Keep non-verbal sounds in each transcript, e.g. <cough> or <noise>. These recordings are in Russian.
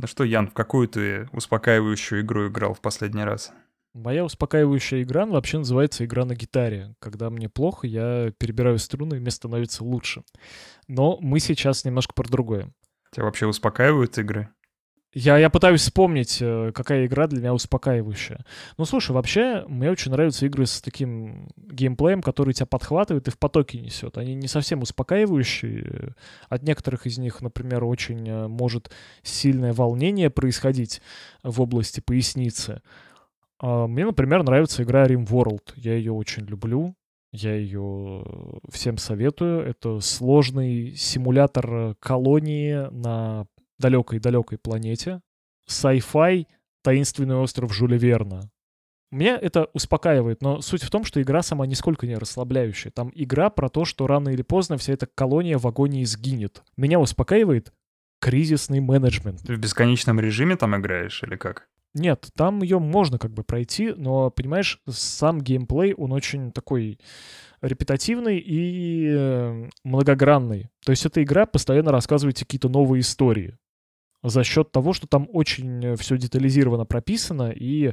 Ну что, Ян, в какую ты успокаивающую игру играл в последний раз? Моя успокаивающая игра вообще называется игра на гитаре. Когда мне плохо, я перебираю струны, и мне становится лучше. Но мы сейчас немножко про другое. Тебя вообще успокаивают игры? Я, я пытаюсь вспомнить, э, какая игра для меня успокаивающая. Ну, слушай, вообще, мне очень нравятся игры с таким геймплеем, который тебя подхватывает и в потоке несет. Они не совсем успокаивающие. От некоторых из них, например, очень э, может сильное волнение происходить в области поясницы. А мне, например, нравится игра RimWorld. Я ее очень люблю. Я ее всем советую. Это сложный симулятор колонии на далекой-далекой планете, sci-fi, таинственный остров Жюля Верна. Меня это успокаивает, но суть в том, что игра сама нисколько не расслабляющая. Там игра про то, что рано или поздно вся эта колония в агонии сгинет. Меня успокаивает кризисный менеджмент. Ты в бесконечном режиме там играешь или как? Нет, там ее можно как бы пройти, но, понимаешь, сам геймплей, он очень такой репетативный и э, многогранный. То есть эта игра постоянно рассказывает какие-то новые истории за счет того, что там очень э, все детализированно прописано и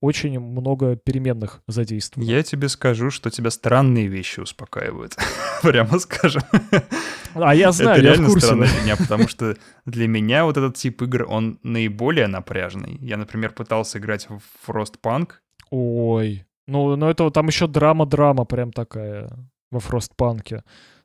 очень много переменных задействовано. Я тебе скажу, что тебя странные вещи успокаивают. <laughs> Прямо скажем. А я знаю, Это я реально в курсе. странно для меня, потому что для меня вот этот тип игр, он наиболее напряжный. Я, например, пытался играть в Frostpunk. Ой, ну, ну это там еще драма-драма прям такая во Frostpunk.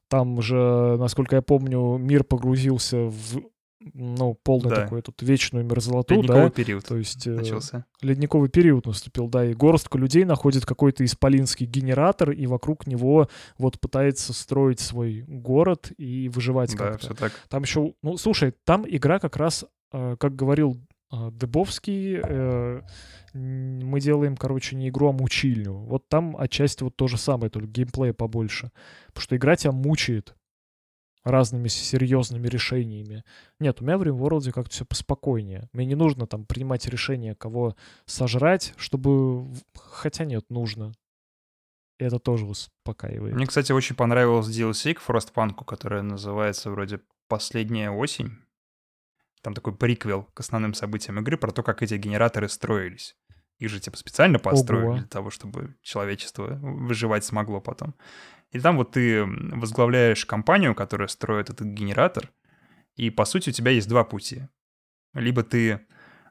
Там же, насколько я помню, мир погрузился в ну, полный да. такой тут вечную мерзлоту, ледниковый да. период То есть э, начался. ледниковый период наступил, да, и горстка людей находит какой-то исполинский генератор, и вокруг него вот пытается строить свой город и выживать да, как-то. Все так. Там еще, ну, слушай, там игра как раз, э, как говорил э, Дебовский, э, мы делаем, короче, не игру, а мучильню. Вот там отчасти вот то же самое, только геймплея побольше. Потому что игра тебя мучает разными серьезными решениями. Нет, у меня в RimWorld как-то все поспокойнее. Мне не нужно там принимать решение, кого сожрать, чтобы... Хотя нет, нужно. И это тоже успокаивает. Мне, кстати, очень понравилась DLC к Frostpunk, которая называется вроде «Последняя осень». Там такой приквел к основным событиям игры про то, как эти генераторы строились. Их же типа специально построили Ого. для того, чтобы человечество выживать смогло потом. И там вот ты возглавляешь компанию, которая строит этот генератор, и по сути у тебя есть два пути. Либо ты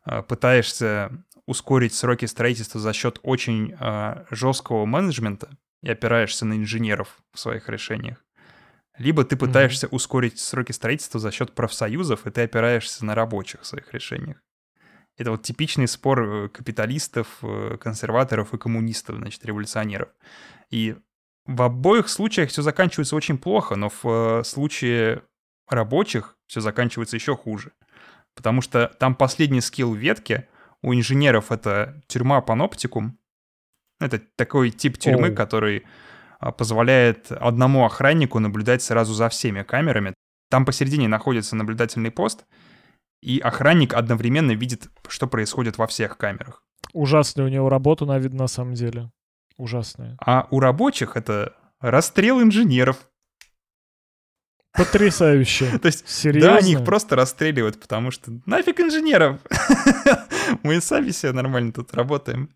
э, пытаешься ускорить сроки строительства за счет очень э, жесткого менеджмента и опираешься на инженеров в своих решениях. Либо ты пытаешься mm-hmm. ускорить сроки строительства за счет профсоюзов, и ты опираешься на рабочих в своих решениях. Это вот типичный спор э, капиталистов, консерваторов и коммунистов, значит, революционеров. И в обоих случаях все заканчивается очень плохо, но в э, случае рабочих все заканчивается еще хуже. Потому что там последний скилл ветки у инженеров это тюрьма паноптикум. Это такой тип тюрьмы, oh. который а, позволяет одному охраннику наблюдать сразу за всеми камерами. Там посередине находится наблюдательный пост, и охранник одновременно видит, что происходит во всех камерах. Ужасная у него работа, на вид на самом деле ужасное. А у рабочих это расстрел инженеров. Потрясающе. <laughs> То есть, Серьезно? да, они их просто расстреливают, потому что нафиг инженеров. <laughs> Мы сами себе нормально тут работаем.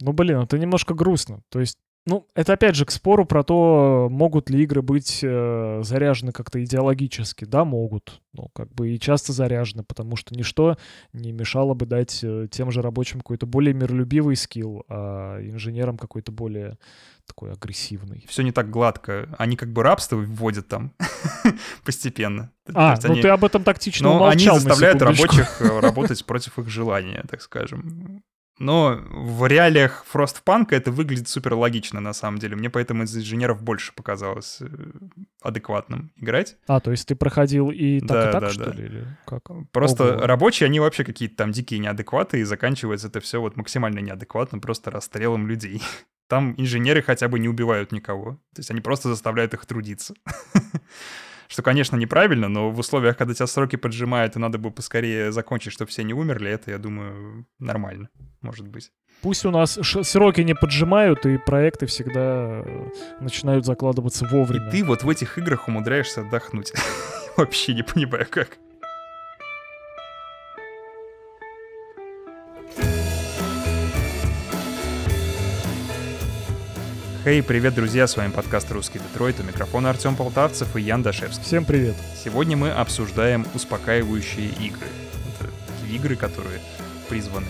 Ну, блин, это немножко грустно. То есть ну, это опять же к спору про то, могут ли игры быть э, заряжены как-то идеологически. Да, могут. Ну, как бы и часто заряжены, потому что ничто не мешало бы дать э, тем же рабочим какой-то более миролюбивый скилл, а инженерам какой-то более такой агрессивный. Все не так гладко. Они как бы рабство вводят там <laughs> постепенно. А, ну они... ты об этом тактично Но умолчал они заставляют рабочих э, <laughs> работать против их желания, так скажем. Но в реалиях Frostpunk это выглядит супер логично, на самом деле. Мне поэтому из инженеров больше показалось э, адекватным играть. А, то есть ты проходил и так, да, и так, да, что да. ли? Или как? Просто Ого. рабочие, они вообще какие-то там дикие неадекваты, и заканчивается это все вот максимально неадекватно, просто расстрелом людей. Там инженеры хотя бы не убивают никого. То есть они просто заставляют их трудиться. <laughs> Что, конечно, неправильно, но в условиях, когда тебя сроки поджимают, и надо бы поскорее закончить, чтобы все не умерли, это, я думаю, нормально, может быть. Пусть у нас сроки не поджимают, и проекты всегда э, начинают закладываться вовремя. И ты вот в этих играх умудряешься отдохнуть. <laughs> Вообще не понимаю, как. Хей, привет, друзья, с вами подкаст «Русский Детройт», у микрофона Артем Полтавцев и Ян Дашевский. Всем привет. Сегодня мы обсуждаем успокаивающие игры. Это такие игры, которые призваны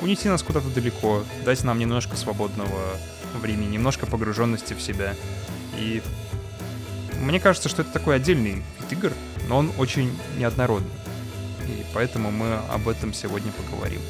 унести нас куда-то далеко, дать нам немножко свободного времени, немножко погруженности в себя. И мне кажется, что это такой отдельный вид игр, но он очень неоднородный. И поэтому мы об этом сегодня поговорим.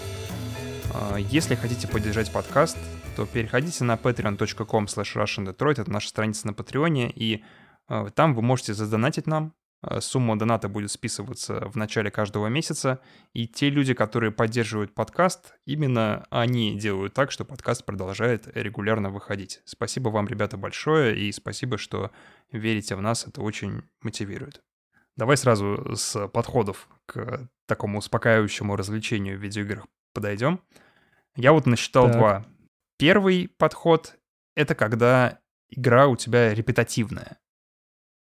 А, если хотите поддержать подкаст, то переходите на patreon.com slash russiandetroit, это наша страница на Патреоне, и а, там вы можете задонатить нам, а, Сумма доната будет списываться в начале каждого месяца, и те люди, которые поддерживают подкаст, именно они делают так, что подкаст продолжает регулярно выходить. Спасибо вам, ребята, большое, и спасибо, что верите в нас, это очень мотивирует. Давай сразу с подходов к такому успокаивающему развлечению в видеоиграх подойдем. Я вот насчитал Так. два. Первый подход — это когда игра у тебя репетативная.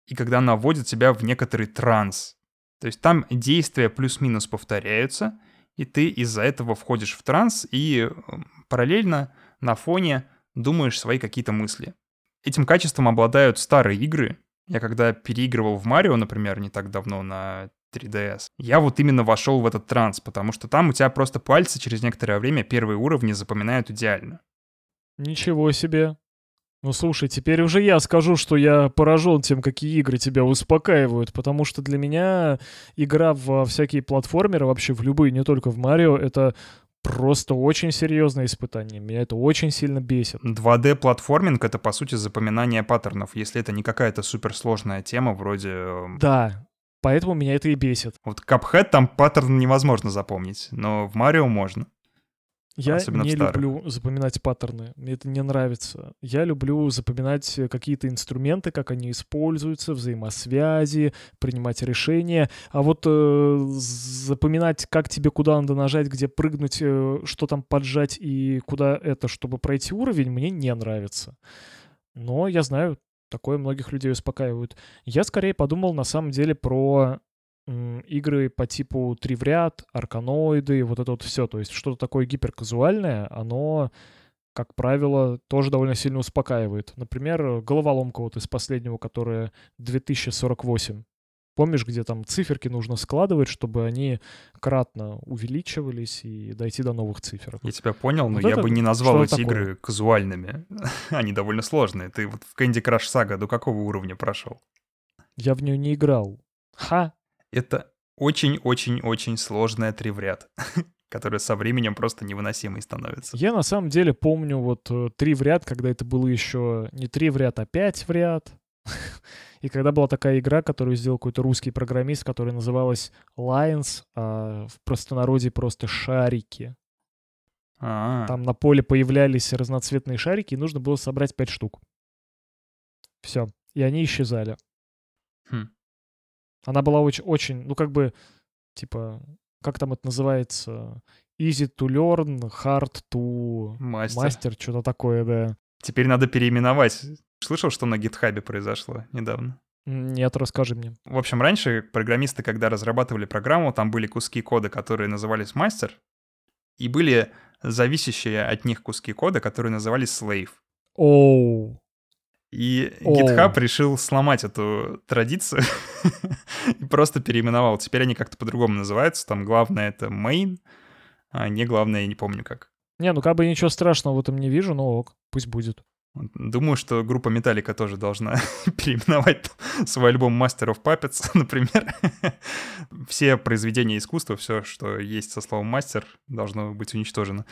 И когда она вводит тебя в некоторый транс. То есть там действия плюс-минус повторяются, и ты из-за этого входишь в транс и э, параллельно на фоне думаешь свои какие-то мысли. Этим качеством обладают старые игры. Я когда переигрывал в Марио, например, не так давно на 3DS, я вот именно вошел в этот транс, потому что там у тебя просто пальцы через некоторое время первые уровни запоминают идеально. Ничего себе. Ну слушай, теперь уже я скажу, что я поражен тем, какие игры тебя успокаивают, потому что для меня игра во всякие платформеры, вообще в любые, не только в Марио, это просто очень серьезное испытание. Меня это очень сильно бесит. 2D-платформинг — это, по сути, запоминание паттернов, если это не какая-то суперсложная тема вроде... э, Да, поэтому меня это и бесит. Вот Cuphead там паттерн невозможно запомнить, но в Марио можно. Я Особенно не люблю запоминать паттерны, мне это не нравится. Я люблю запоминать какие-то инструменты, как они используются, взаимосвязи, принимать решения. А вот э, запоминать, как тебе куда надо нажать, где прыгнуть, э, что там поджать и куда это, чтобы пройти уровень, мне не нравится. Но я знаю, такое многих людей успокаивает. Я скорее подумал на самом деле про игры по типу три в ряд, арканоиды, вот это вот все. То есть что-то такое гиперказуальное, оно, как правило, тоже довольно сильно успокаивает. Например, головоломка вот из последнего, которая 2048. Помнишь, где там циферки нужно складывать, чтобы они кратно увеличивались и дойти до новых цифр? Я тебя понял, но Вот я это бы не назвал эти такое. игры казуальными. <laughs> Они довольно сложные. Ты вот в Candy Crush Saga до какого уровня прошел? Я в нее не играл. Ха! Это очень-очень-очень сложная три в ряд, <laughs> которая со временем просто невыносимой становится. Я на самом деле помню вот э, три в ряд, когда это было еще не три в ряд, а пять в ряд. <laughs> И когда была такая игра, которую сделал какой-то русский программист, которая называлась Lions, а в простонародье просто шарики. А, Там на поле появлялись разноцветные шарики, и нужно было собрать пять штук. Все. И они исчезали. хм. Она была очень, очень, ну как бы, типа, как там это называется? Easy to learn, hard to Мастер. master, что-то такое, да. Теперь надо переименовать. Слышал, что на гитхабе произошло недавно? Нет, расскажи мне. В общем, раньше программисты, когда разрабатывали программу, там были куски кода, которые назывались мастер, и были зависящие от них куски кода, которые назывались slave. Оу. И Оу. GitHub решил сломать эту традицию <laughs> и просто переименовал. Теперь они как-то по-другому называются. Там главное это main, а не главное я не помню как. Не, ну как бы ничего страшного в этом не вижу, но ок, пусть будет. Думаю, что группа Металлика тоже должна <laughs> переименовать свой альбом Master of Puppets, <laughs> например. Все произведения искусства, все, что есть со словом мастер, должно быть уничтожено.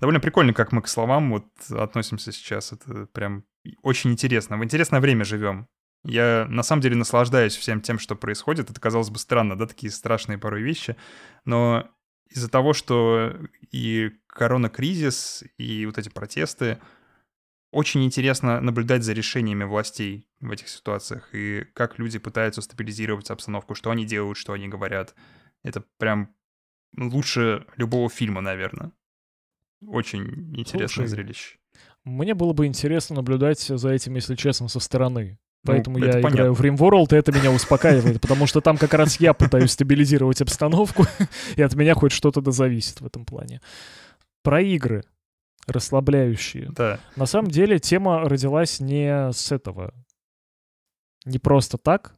Довольно прикольно, как мы к словам вот относимся сейчас. Это прям очень интересно. В интересное время живем. Я на самом деле наслаждаюсь всем тем, что происходит. Это, казалось бы, странно, да, такие страшные порой вещи. Но из-за того, что и коронакризис, и вот эти протесты, очень интересно наблюдать за решениями властей в этих ситуациях и как люди пытаются стабилизировать обстановку, что они делают, что они говорят. Это прям лучше любого фильма, наверное. Очень интересное Слушай, зрелище. Мне было бы интересно наблюдать за этим, если честно, со стороны. Ну, Поэтому это я понятно. играю в RimWorld, и это меня успокаивает, потому что там как раз я пытаюсь стабилизировать обстановку, <laughs> и от меня хоть что-то да зависит в этом плане. Про игры. Расслабляющие. Да. На самом деле тема родилась не с этого. Не просто так.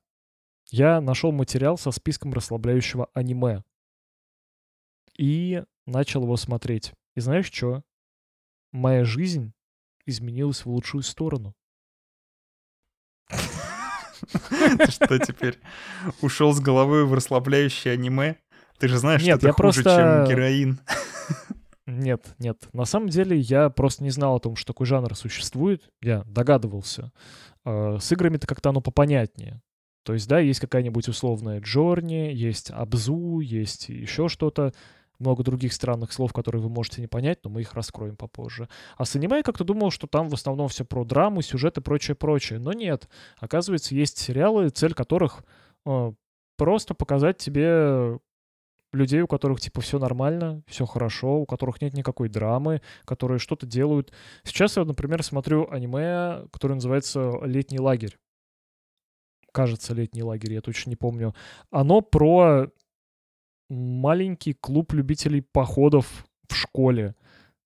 Я нашел материал со списком расслабляющего аниме. И начал его смотреть. И знаешь что? Моя жизнь изменилась в лучшую сторону. Ты что теперь? Ушел с головы в расслабляющее аниме? Ты же знаешь, что это хуже, чем героин. Нет, нет. На самом деле я просто не знал о том, что такой жанр существует. Я догадывался. Э, С играми-то как-то оно попонятнее. То есть, да, есть какая-нибудь условная Джорни, есть Абзу, есть еще что-то. Много других странных слов, которые вы можете не понять, но мы их раскроем попозже. А с аниме я как-то думал, что там в основном все про драму, сюжет и прочее-прочее. Но нет. Оказывается, есть сериалы, цель которых э, просто показать тебе людей, у которых типа все нормально, все хорошо, у которых нет никакой драмы, которые что-то делают. Сейчас я, например, смотрю аниме, которое называется «Летний лагерь». Кажется, «Летний лагерь», я точно не помню. Оно про маленький клуб любителей походов в школе.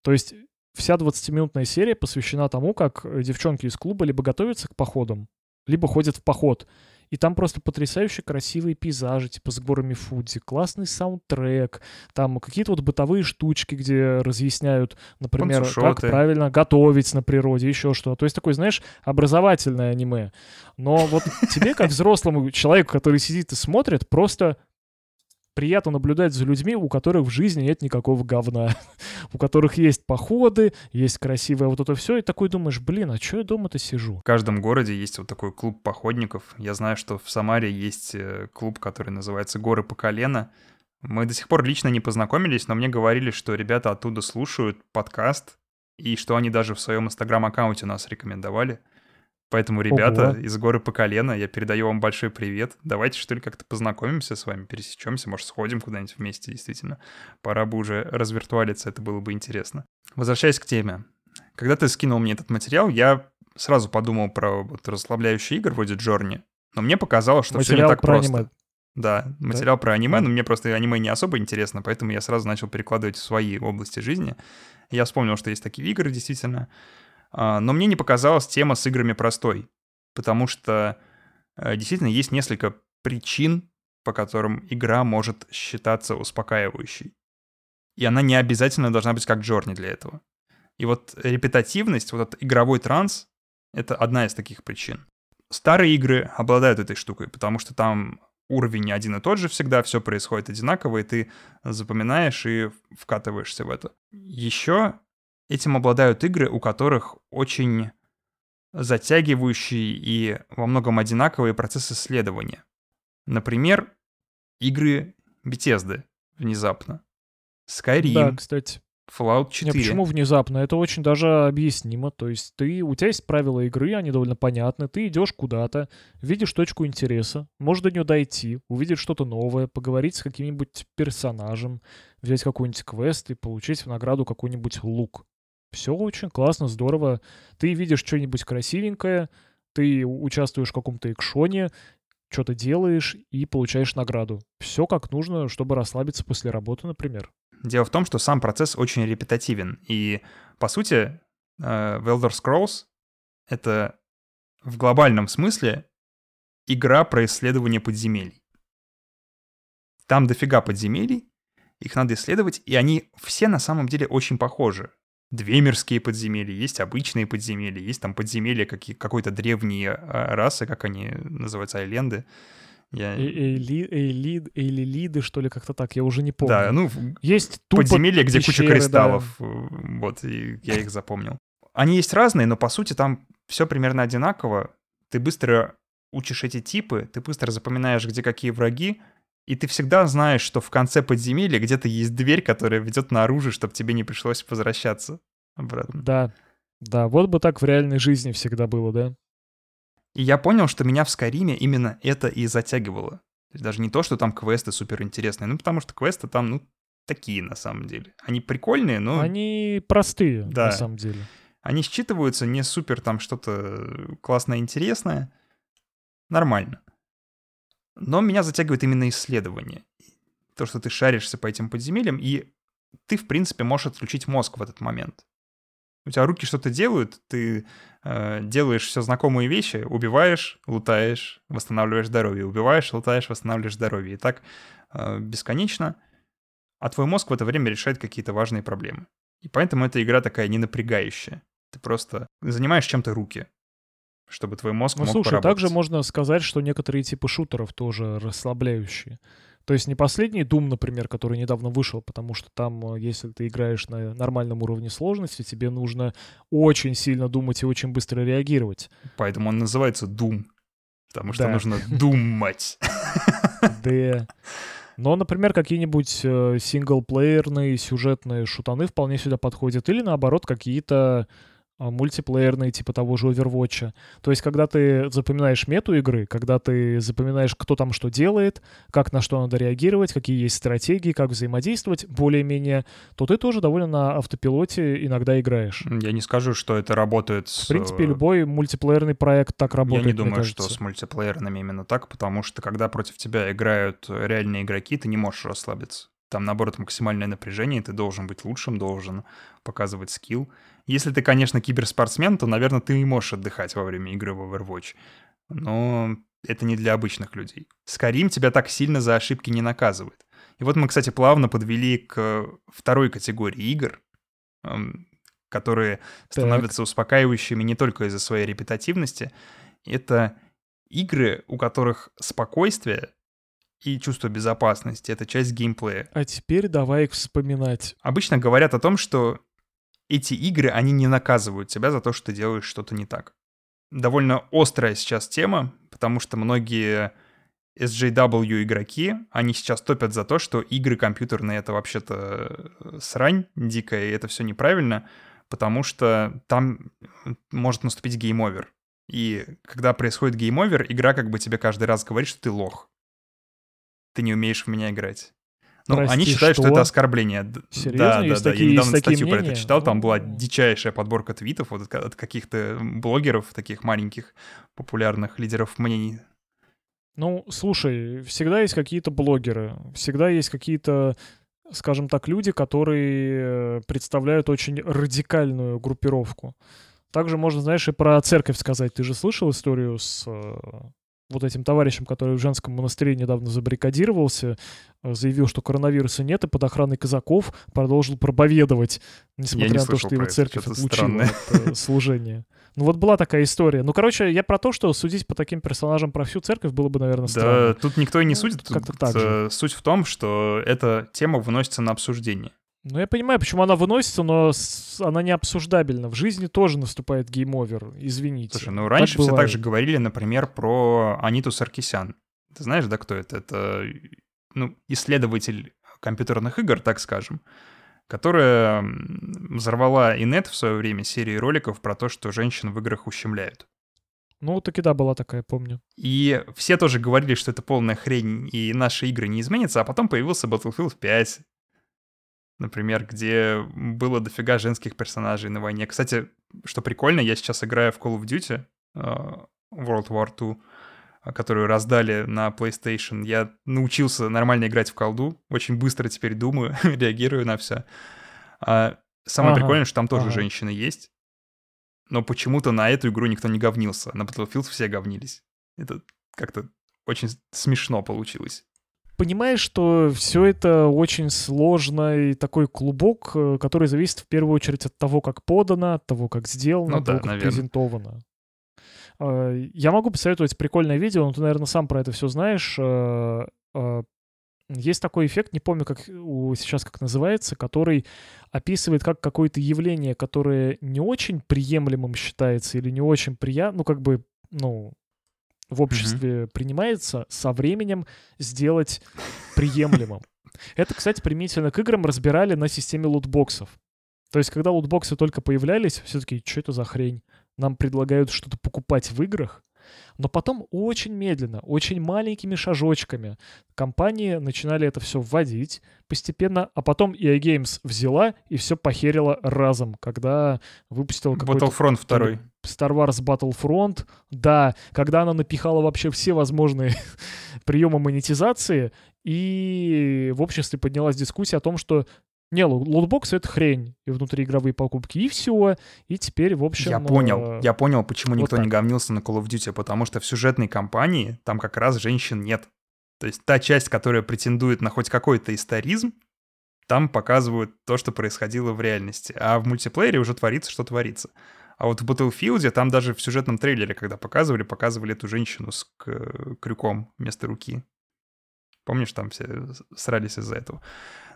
То есть вся 20-минутная серия посвящена тому, как девчонки из клуба либо готовятся к походам, либо ходят в поход. И там просто потрясающе красивые пейзажи, типа с горами Фудзи, классный саундтрек, там какие-то вот бытовые штучки, где разъясняют, например, как правильно готовить на природе, еще что. То есть такой, знаешь, образовательное аниме. Но вот тебе, как взрослому человеку, который сидит и смотрит, просто приятно наблюдать за людьми, у которых в жизни нет никакого говна, <laughs> у которых есть походы, есть красивое вот это все, и такой думаешь, блин, а что я дома-то сижу? В каждом городе есть вот такой клуб походников. Я знаю, что в Самаре есть э, клуб, который называется «Горы по колено». Мы до сих пор лично не познакомились, но мне говорили, что ребята оттуда слушают подкаст, и что они даже в своем инстаграм-аккаунте нас рекомендовали. Поэтому, ребята Ого. из горы по колено, я передаю вам большой привет. Давайте, что ли, как-то познакомимся с вами, пересечемся, может, сходим куда-нибудь вместе, действительно. Пора бы уже развиртуалиться, это было бы интересно. Возвращаясь к теме. Когда ты скинул мне этот материал, я сразу подумал про вот расслабляющие игры вроде Джорни, но мне показалось, что все не Материал так про просто. аниме. Да, материал про аниме, но мне просто аниме не особо интересно, поэтому я сразу начал перекладывать в свои области жизни. Я вспомнил, что есть такие игры, действительно. А, Но мне не показалась тема с играми простой, потому что э, действительно есть несколько причин, по которым игра может считаться успокаивающей. И она не обязательно должна быть как Джорни для этого. И вот репетативность, вот этот игровой транс — это одна из таких причин. Старые игры обладают этой штукой, потому что там уровень один и тот же всегда, все происходит одинаково, и ты запоминаешь и вкатываешься в это. Еще этим обладают игры, у которых очень затягивающие и во многом одинаковые процессы исследования. Например, игры Bethesda внезапно. Skyrim, Да, кстати. Fallout Не, 4. почему внезапно? Это очень даже объяснимо. То есть ты, у тебя есть правила игры, они довольно понятны. Ты идешь куда-то, видишь точку интереса, можешь до нее дойти, увидеть что-то новое, поговорить с каким-нибудь персонажем, взять какой-нибудь квест и получить в награду какой-нибудь лук. Все очень классно, здорово. Ты видишь что-нибудь красивенькое, ты участвуешь в каком-то экшоне, что-то делаешь и получаешь награду. Все как нужно, чтобы расслабиться после работы, например. Дело в том, что сам процесс очень репетативен. И, по сути, э, в Elder Scrolls это в глобальном смысле игра про исследование подземелий. Там дофига подземелий, их надо исследовать, и они все на самом деле очень похожи. Две мирские подземелья, есть обычные подземелья, есть там подземелья какие, какой-то древние э, расы, как они называются, айленды. Я... Э- Эйли, эйлид, эйлилиды, что ли, как-то так, я уже не помню. Да, ну, Есть тупо подземелья, где куча пещеры, кристаллов. э, Вот, и я их запомнил. Они есть разные, но по сути там все примерно одинаково. Ты быстро учишь эти типы, ты быстро запоминаешь, где какие враги, и ты всегда знаешь, что в конце подземелья где-то есть дверь, которая ведет наружу, чтобы тебе не пришлось возвращаться обратно. Да, да, вот бы так в реальной жизни всегда было, да? И я понял, что меня в Скайриме именно это и затягивало. То есть даже не то, что там квесты супер интересные, ну потому что квесты там, ну, такие на самом деле. Они прикольные, но Они простые, Да. на самом деле. Они считываются не супер там что-то классное интересное. Нормально. Но меня затягивает именно исследование. То, что ты шаришься по этим подземельям, и ты, в принципе, можешь отключить мозг в этот момент. У тебя руки что-то делают, ты э, делаешь все знакомые вещи, убиваешь, лутаешь, восстанавливаешь здоровье, убиваешь, лутаешь, восстанавливаешь здоровье. И так э, бесконечно. А твой мозг в это время решает какие-то важные проблемы. И поэтому эта игра такая ненапрягающая. Ты просто занимаешь чем-то руки, чтобы твой мозг ну, мог слушай, поработать. также можно сказать, что некоторые типы шутеров тоже расслабляющие. То есть не последний Doom, например, который недавно вышел, потому что там, э, если ты играешь на нормальном уровне сложности, тебе нужно очень сильно думать и очень быстро реагировать. Поэтому он называется Doom. Потому что Да. нужно думать. <laughs> Да. Но, например, какие-нибудь э, синглплеерные сюжетные шутаны вполне сюда подходят. Или, наоборот, какие-то мультиплеерные, типа того же Overwatch. То есть, когда ты запоминаешь мету игры, когда ты запоминаешь, кто там что делает, как на что надо реагировать, какие есть стратегии, как взаимодействовать более-менее, то ты тоже довольно на автопилоте иногда играешь. Я не скажу, что это работает с... В принципе, э, любой мультиплеерный проект так работает, Я не думаю, что с мультиплеерными именно так, потому что когда против тебя играют реальные игроки, ты не можешь расслабиться. Там, наоборот, максимальное напряжение, ты должен быть лучшим, должен показывать скилл. Если ты, конечно, киберспортсмен, то, наверное, ты и можешь отдыхать во время игры в Overwatch. Но это не для обычных людей. Skyrim тебя так сильно за ошибки не наказывает. И вот мы, кстати, плавно подвели к второй категории игр, эм, которые становятся успокаивающими не только из-за своей репетативности. Это игры, у которых спокойствие и чувство безопасности — это часть геймплея. А теперь давай их вспоминать. Обычно говорят о том, что эти игры, они не наказывают тебя за то, что ты делаешь что-то не так. Довольно острая сейчас тема, потому что многие SJW игроки, они сейчас топят за то, что игры компьютерные — это вообще-то э, срань дикая, и это все неправильно, потому что там может наступить game over. И когда происходит game over, игра как бы тебе каждый раз говорит, что ты лох. Ты не умеешь в меня играть. Ну, Прости, они считают, что? что? это оскорбление. Серьезно? Да, Есть да, да. такие- Я недавно статью про это мнения? читал. Там была дичайшая подборка твитов вот от каких-то блогеров, таких маленьких популярных лидеров мнений. Ну, слушай, всегда есть какие-то блогеры, всегда есть какие-то, скажем так, люди, которые э, представляют очень радикальную группировку. Также можно, знаешь, и про церковь сказать. Ты же слышал историю с э, вот этим товарищем, который в женском монастыре недавно забаррикадировался, э, заявил, что коронавируса нет, и под охраной казаков продолжил проповедовать, несмотря не на то, что его это, церковь что-то отлучила от э, служения. Ну вот была такая история. Ну, короче, я про то, что судить по таким персонажам про всю церковь было бы, наверное, Да, странно. тут никто и не Ну, судит. Тут, как-то так э, суть в том, что эта тема выносится на обсуждение. Ну, я понимаю, почему она выносится, но с- она не обсуждабельна. В жизни тоже наступает game over, извините. Слушай, ну Так раньше все бывает. также говорили, например, про Аниту Саркисян. Ты знаешь, да, кто это? Это ну, исследователь компьютерных игр, так скажем, которая взорвала инет в свое время серией роликов про то, что женщин в играх ущемляют. Ну, таки да, была такая, помню. И все тоже говорили, что это полная хрень, и наши игры не изменятся, а потом появился Battlefield 5, например, где было дофига женских персонажей на войне. Кстати, что прикольно, я сейчас играю в Call of Duty э, World War II, э, которую раздали на PlayStation. Я научился нормально играть в колду, очень быстро теперь думаю, <laughs> реагирую на все. самое Ага, прикольное, что там тоже ага. женщины есть, но почему-то на эту игру никто не говнился. На Battlefield все говнились. Это как-то очень смешно получилось. Понимаешь, что все это очень сложный такой клубок, э, который зависит в первую очередь от того, как подано, от того, как сделано, Ну от того, да, как наверно. презентовано. Э, Я могу посоветовать прикольное видео, но ты, наверное, сам про это все знаешь. Э, э, Есть такой эффект, не помню, как сейчас как называется, который описывает как какое-то явление, которое не очень приемлемым считается или не очень приятно, ну, как бы, ну, в обществе принимается, со временем сделать приемлемым. Это, кстати, применительно к играм разбирали на системе лутбоксов. То есть, когда лутбоксы только появлялись, все-таки, что это за хрень? Нам предлагают что-то покупать в играх, но потом очень медленно, очень маленькими шажочками компании начинали это все вводить постепенно, а потом EA Games взяла и все похерила разом, когда выпустила какой-то Battlefront то ли 2. Star Wars Battlefront, да, когда она напихала вообще все возможные <laughs> приемы монетизации, и в обществе поднялась дискуссия о том, что Не, лу- лутбоксы — это хрень. И внутриигровые покупки, и все. И теперь, в общем... Я понял, э, я понял, почему вот никто не так. говнился на Call of Duty, потому что в сюжетной кампании там как раз женщин нет. То есть та часть, которая претендует на хоть какой-то историзм, там показывают то, что происходило в реальности. А в мультиплеере уже творится, что творится. А вот в Battlefield там даже в сюжетном трейлере, когда показывали, показывали эту женщину с крюком вместо руки. Помнишь, там все срались из-за этого.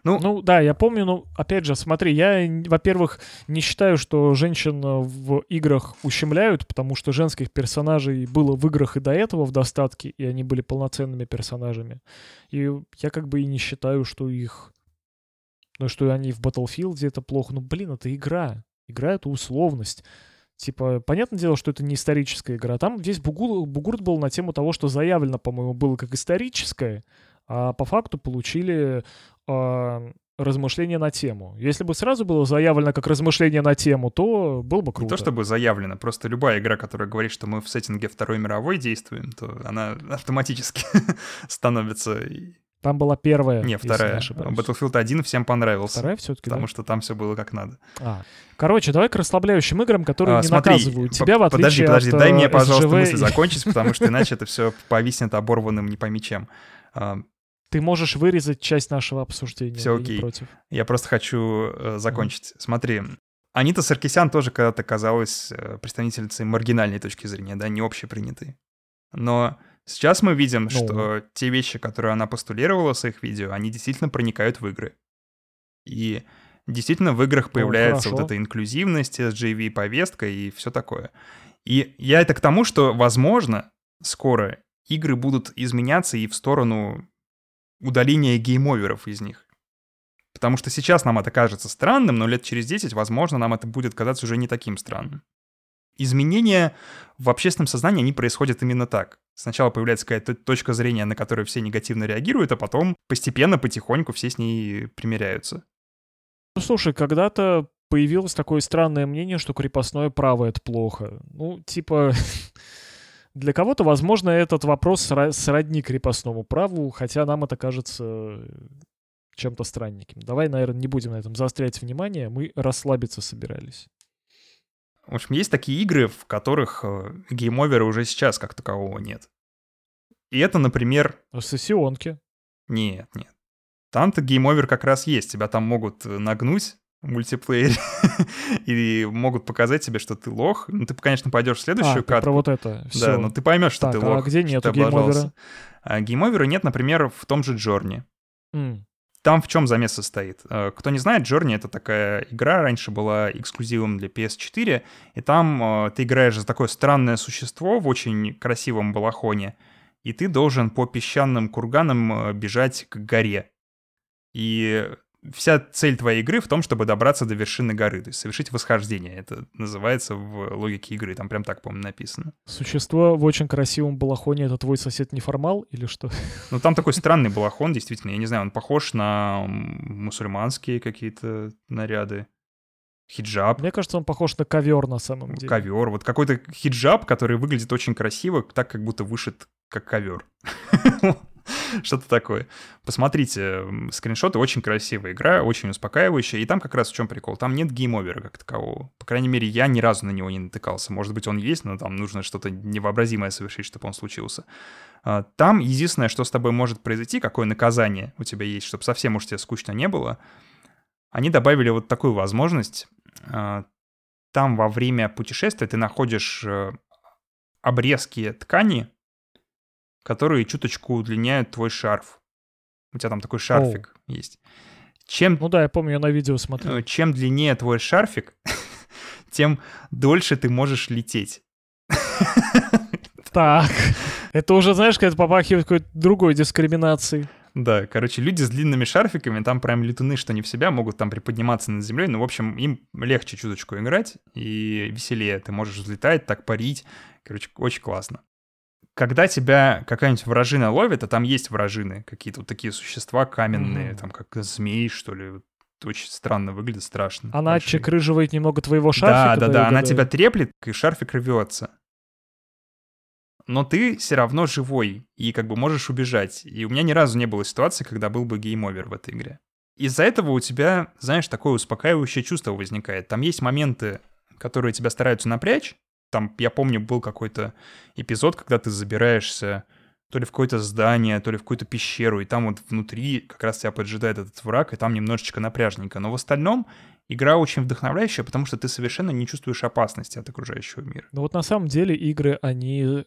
Ну, Ну да, я помню, но опять же, смотри, я, во-первых, не считаю, что женщин э, в играх ущемляют, потому что женских персонажей было в играх и до этого в достатке, и они были полноценными персонажами. И я как бы и не считаю, что их... Ну, что они в Battlefield это плохо. Ну, блин, это игра. Игра — это условность. Типа, понятное дело, что это не историческая игра. Там весь бугур, бугурт был на тему того, что заявлено, по-моему, было как историческое, а по факту получили а, размышления на тему. Если бы сразу было заявлено как размышление на тему, то было бы Не круто. то чтобы заявлено, просто любая игра, которая говорит, что мы в сеттинге Второй мировой действуем, то она <laughs> автоматически становится... Там была первая. Не, вторая. ошибаюсь. Battlefield 1 всем понравился. Вторая все-таки, Потому что там все было как надо. Короче, давай к расслабляющим играм, которые А, не смотри, наказывают тебя, в отличие Подожди, подожди, от дай мне, э, пожалуйста, SGV. мысль закончить, потому что иначе <laughs> это все повиснет оборванным не пойми чем. А, Ты можешь вырезать часть нашего обсуждения. Не окей. против. Я просто хочу э, закончить. Смотри, Анита Саркисян тоже когда-то казалась э, представительницей маргинальной точки зрения, да, не общепринятой. Но сейчас мы видим, Ну. что те вещи, которые она постулировала в своих видео, они действительно проникают в игры. И действительно в играх появляется вот хорошо. эта инклюзивность, SJV-повестка и все такое. И я это к тому, что, возможно, скоро игры будут изменяться и в сторону удаления геймоверов из них. Потому что сейчас нам это кажется странным, но лет через 10, возможно, нам это будет казаться уже не таким странным. Изменения в общественном сознании, они происходят именно так. Сначала появляется какая-то точка зрения, на которую все негативно реагируют, а потом постепенно, потихоньку все с ней примиряются. Ну, слушай, когда-то появилось такое странное мнение, что крепостное право — это плохо. Ну, типа... <laughs> Для кого-то, возможно, этот вопрос сродни крепостному праву, хотя нам это кажется э, чем-то странненьким. Давай, наверное, не будем на этом заострять внимание, мы расслабиться собирались. В общем, есть такие игры, в которых э, game over а уже сейчас как такового нет. И это, например, Сессионки. Нет, нет. Там-то game over как раз есть. Тебя там могут э, нагнуть в мультиплеере <laughs> и могут показать тебе, что ты лох. Ну, ты, конечно, пойдешь в А, следующую про катку. вот это. Да, Всё. но ты поймешь, что Так, ты а лох. где нету ты облажался. game over а? А game over а нет, например, в том же Journey. М, Там в чем замес состоит? Э, Кто не знает, Journey — это такая игра, раньше была эксклюзивом для PS4, и там э, ты играешь за такое странное существо в очень красивом балахоне, и ты должен по песчаным курганам э, бежать к горе. И вся цель твоей игры в том, чтобы добраться до вершины горы, то есть совершить восхождение. Это называется в логике игры, там прям так, по-моему, написано. Существо в очень красивом балахоне — это твой сосед неформал или что? <laughs> Ну, там такой странный балахон, действительно, я не знаю, он похож на мусульманские какие-то наряды. Хиджаб, Мне кажется, он похож на ковер на самом деле. ковер. Вот какой-то хиджаб, который выглядит очень красиво, так как будто вышит как ковер. <laughs> <laughs> Что-то такое. Посмотрите, скриншоты, очень красивая игра, очень успокаивающая. И там как раз в чем прикол? Там нет game over а как такового. По крайней мере, я ни разу на него не натыкался. Может быть, он есть, но там нужно что-то невообразимое совершить, чтобы он случился. А, Там единственное, что с тобой может произойти, какое наказание у тебя есть, чтобы совсем уж тебе скучно не было, они добавили вот такую возможность. А, Там во время путешествия ты находишь э, обрезки ткани, которые чуточку удлиняют твой шарф. У тебя там такой шарфик есть. Чем, Ну да, я помню, я на видео смотрел. э, чем длиннее твой шарфик, <laughs> тем дольше ты можешь лететь. Так, это уже, знаешь, когда попахивает какой-то другой дискриминацией. Да, короче, люди с длинными шарфиками, там прям летуны, что не в себя, могут там приподниматься над землей. Ну, в общем, им легче чуточку играть и веселее. Ты можешь взлетать, так парить. Короче, очень классно. Когда тебя какая-нибудь вражина ловит, а там есть вражины, какие-то вот такие существа каменные, Мгм. там как змеи, что ли, очень странно выглядит, страшно. Она большие. чекрыживает немного твоего Да, шарфика. да, я да, она тебя треплет, и шарфик рвется. Но ты все равно живой, и как бы можешь убежать. И у меня ни разу не было ситуации, когда был бы game over в этой игре. из-за этого у тебя, знаешь, такое успокаивающее чувство возникает. Там есть моменты, которые тебя стараются напрячь. Там, я помню, был какой-то эпизод, когда ты забираешься то ли в какое-то здание, то ли в какую-то пещеру, и там вот внутри как раз тебя поджидает этот враг, и там немножечко напряжненько. Но в остальном игра очень вдохновляющая, потому что ты совершенно не чувствуешь опасности от окружающего мира. Ну вот на самом деле игры, они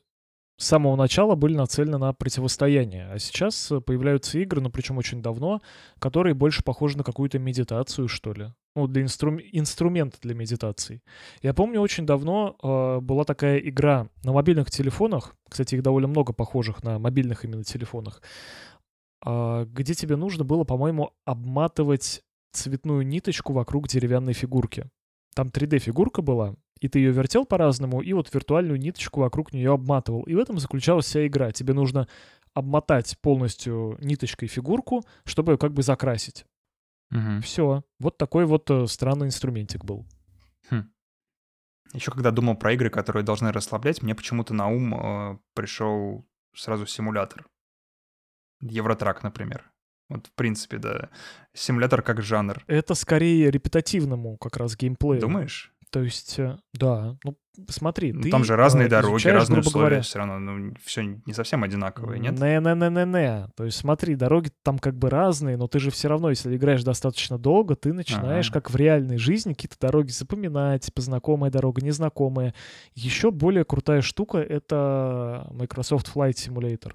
с самого начала были нацелены на противостояние, а сейчас появляются игры, ну причем очень давно, которые больше похожи на какую-то медитацию, что ли. Ну, для инстру... инструмента для медитации. Я помню, очень давно э, была такая игра на мобильных телефонах, кстати, их довольно много похожих на мобильных именно телефонах, э, где тебе нужно было, по-моему, обматывать цветную ниточку вокруг деревянной фигурки. Там 3D-фигурка была, и ты ее вертел по-разному, и вот виртуальную ниточку вокруг нее обматывал. И в этом заключалась вся игра. Тебе нужно обмотать полностью ниточкой фигурку, чтобы ее как бы закрасить. Угу. Все. Вот такой вот э, странный инструментик был. Хм. Еще когда думал про игры, которые должны расслаблять, мне почему-то на ум э, пришел сразу симулятор. Евротрак, например. Вот, в принципе, да. Симулятор как жанр. Это скорее репетативному как раз геймплею. Думаешь? То есть, э, да, ну смотри, Ну, ты там же разные э, дороги, разные условия. говоря, Все равно, ну, все не совсем одинаковые, нет? Не-не-не-не-не. То есть смотри, дороги там как бы разные, но ты же все равно, если играешь достаточно долго, ты начинаешь, Ага. как в реальной жизни, какие-то дороги запоминать, типа знакомая дорога, незнакомая. Еще более крутая штука — это Microsoft Flight Simulator.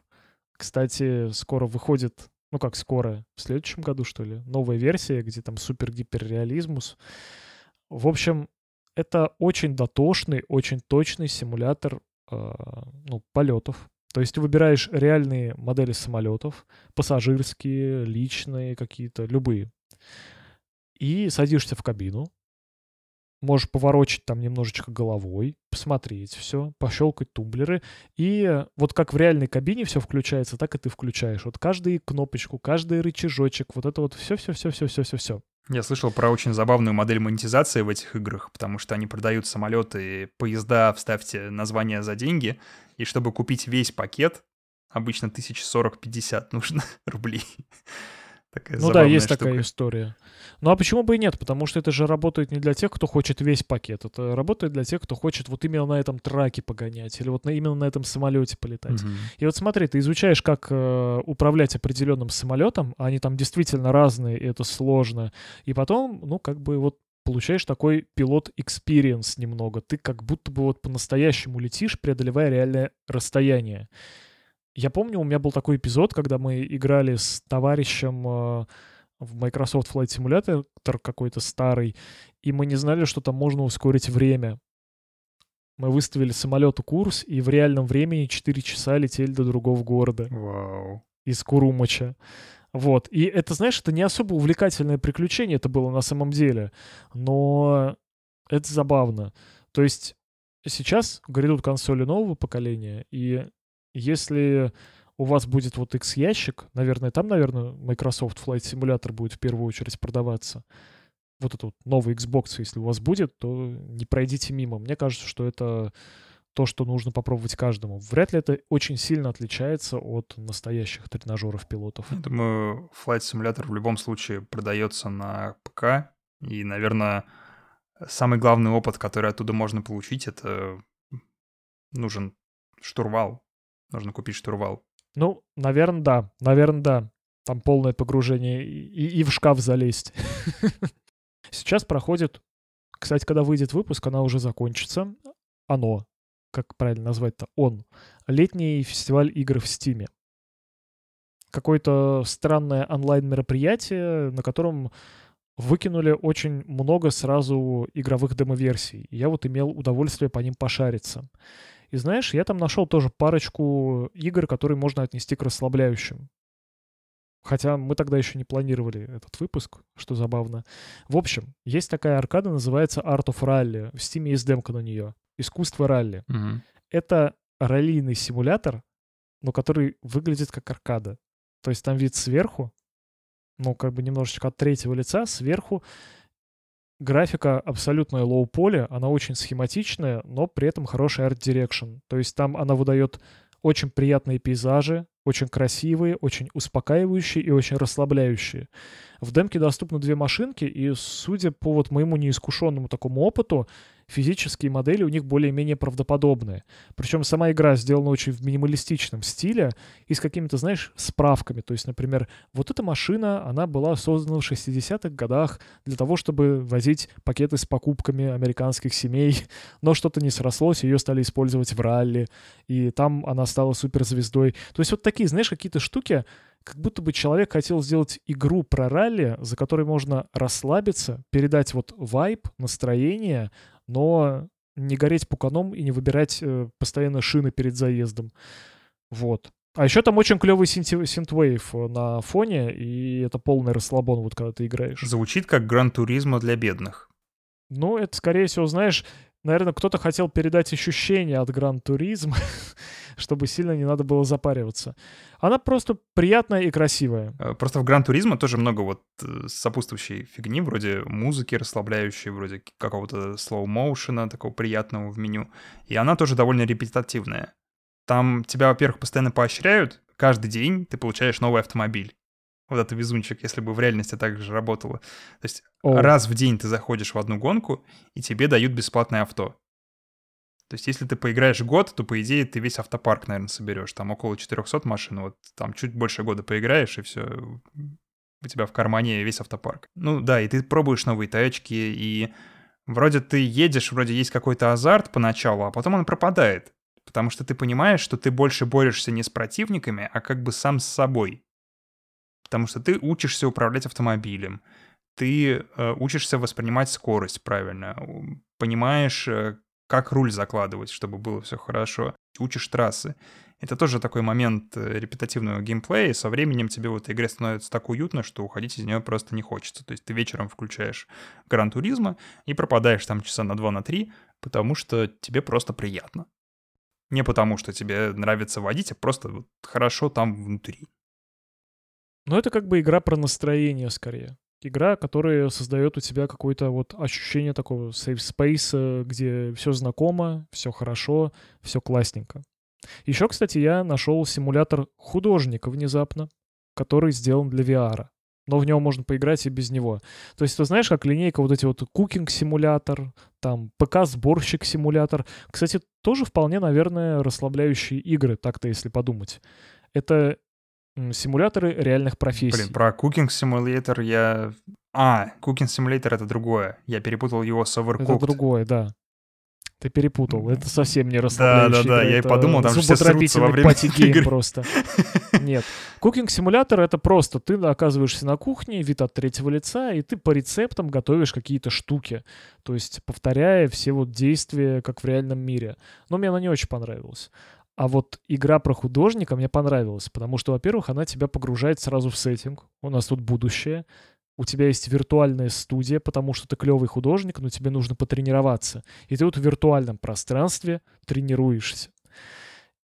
Кстати, скоро выходит, ну как скоро, в следующем году, что ли, новая версия, где там супер-гиперреализмус. В общем, это очень дотошный, очень точный симулятор э, ну, полетов. То есть ты выбираешь реальные модели самолетов, пассажирские, личные какие-то, любые. И садишься в кабину, можешь поворочить там немножечко головой, посмотреть все, пощелкать тумблеры. И вот как в реальной кабине все включается, так и ты включаешь. Вот каждую кнопочку, каждый рычажочек, вот это вот все-все-все-все-все-все-все. Я слышал про очень забавную модель монетизации в этих играх, потому что они продают самолеты поезда, вставьте название за деньги, и чтобы купить весь пакет, обычно 1040-50 нужно <laughs> рублей. Такая Ну да, есть штука. такая история. Ну а почему бы и нет? Потому что это же работает не для тех, кто хочет весь пакет. Это работает для тех, кто хочет вот именно на этом траке погонять или вот на, именно на этом самолете полетать. Мгм. И вот смотри, ты изучаешь, как э, управлять определенным самолетом, а они там действительно разные, и это сложно. И потом, ну, как бы вот получаешь такой пилот experience немного. Ты как будто бы вот по-настоящему летишь, преодолевая реальное расстояние. Я помню, у меня был такой эпизод, когда мы играли с товарищем э, в Microsoft Flight Simulator какой-то старый, и мы не знали, что там можно ускорить время. Мы выставили самолету курс, и в реальном времени 4 часа летели до другого города Вау. из Курумача. Вот. И это, знаешь, это не особо увлекательное приключение это было на самом деле. Но это забавно. То есть сейчас грядут консоли нового поколения, и если у вас будет вот X-ящик, наверное, там, наверное, Microsoft Flight Simulator будет в первую очередь продаваться. Вот этот вот новый Xbox, если у вас будет, то не пройдите мимо. Мне кажется, что это то, что нужно попробовать каждому. Вряд ли это очень сильно отличается от настоящих тренажеров пилотов. Я думаю, Flight Simulator в любом случае продается на ПК, и, наверное, самый главный опыт, который оттуда можно получить, это нужен штурвал. Нужно купить штурвал. Ну, наверное, да. Наверное, да. Там полное погружение и, и- в шкаф залезть. <laughs> Сейчас проходит... Кстати, когда выйдет выпуск, она уже закончится. Оно. Как правильно назвать-то? Он. Летний фестиваль игр в Стиме. Какое-то странное онлайн-мероприятие, на котором выкинули очень много сразу игровых демоверсий. Я вот имел удовольствие по ним пошариться. И знаешь, я там нашел тоже парочку игр, которые можно отнести к расслабляющим. Хотя мы тогда еще не планировали этот выпуск, что забавно. В общем, есть такая аркада, называется Art of Rally. В Steam есть демка на нее. Искусство ралли. Это раллийный симулятор, но который выглядит как аркада. То есть там вид сверху, ну, как бы немножечко от третьего лица, сверху графика абсолютная low poly, она очень схематичная, но при этом хороший art direction. То есть там она выдает очень приятные пейзажи, очень красивые, очень успокаивающие и очень расслабляющие. В демке доступны две машинки, и судя по вот моему неискушенному такому опыту, физические модели у них более-менее правдоподобные. Причем сама игра сделана очень в минималистичном стиле и с какими-то, знаешь, справками. То есть, например, вот эта машина, она была создана в 60-х годах для того, чтобы возить пакеты с покупками американских семей, но что-то не срослось, ее стали использовать в ралли, и там она стала суперзвездой. То есть вот такие, знаешь, какие-то штуки, как будто бы человек хотел сделать игру про ралли, за которой можно расслабиться, передать вот вайб, настроение, но не гореть пуканом и не выбирать э, постоянно шины перед заездом. Вот. А еще там очень клевый synthwave э, на фоне, и это полный расслабон, вот когда ты играешь. Звучит как Gran Turismo для бедных. Ну, это, скорее всего, знаешь, наверное, кто-то хотел передать ощущение от Gran Turismo, <laughs> чтобы сильно не надо было запариваться. Она просто приятная и красивая. Э, просто в Gran Turismo тоже много вот э, сопутствующей фигни, вроде музыки расслабляющей, вроде какого-то slow motion а такого приятного в меню. И она тоже довольно репетитивная. Там тебя, во-первых, постоянно поощряют. Каждый день ты получаешь новый автомобиль. Вот это везунчик, если бы в реальности так же работало. То есть О. раз в день ты заходишь в одну гонку, и тебе дают бесплатное авто. То есть, если ты поиграешь год, то, по идее, ты весь автопарк, наверное, соберешь. Там около 400 машин. Вот там чуть больше года поиграешь, и все, у тебя в кармане весь автопарк. Ну да, и ты пробуешь новые тачки, и вроде ты едешь, вроде есть какой-то азарт поначалу, а потом он пропадает. Потому что ты понимаешь, что ты больше борешься не с противниками, а как бы сам с собой. Потому что ты учишься управлять автомобилем, ты э, учишься воспринимать скорость правильно, понимаешь, э, как руль закладывать, чтобы было все хорошо. Учишь трассы. Это тоже такой момент э, репетативного геймплея, и со временем тебе в этой игре становится так уютно, что уходить из нее просто не хочется. То есть ты вечером включаешь Гран Туризма и пропадаешь там часа на 2 на 3, потому что тебе просто приятно. Не потому, что тебе нравится водить, а просто вот хорошо там внутри. Ну, это как бы игра про настроение скорее игра, которая создает у тебя какое-то вот ощущение такого safe space, где все знакомо, все хорошо, все классненько. Еще, кстати, я нашел симулятор художника внезапно, который сделан для VR. Но в него можно поиграть и без него. То есть, ты знаешь, как линейка вот эти вот кукинг-симулятор, там ПК-сборщик-симулятор. Кстати, тоже вполне, наверное, расслабляющие игры, так-то если подумать. Это симуляторы реальных профессий. Блин, про Cooking Simulator я... А, Cooking Simulator — это другое. Я перепутал его с Overcooked. Это другое, да. Ты перепутал. Это совсем не расслабляющий. Да, да, да. Я и подумал, там все срутся во время игры. просто. <laughs> Нет. Simulator — это просто ты оказываешься на кухне, вид от третьего лица, и ты по рецептам готовишь какие-то штуки. То есть повторяя все вот действия, как в реальном мире. Но мне она не очень понравилась. А вот игра про художника мне понравилась, потому что, во-первых, она тебя погружает сразу в сеттинг. У нас тут будущее. У тебя есть виртуальная студия, потому что ты клевый художник, но тебе нужно потренироваться. И ты вот в виртуальном пространстве тренируешься.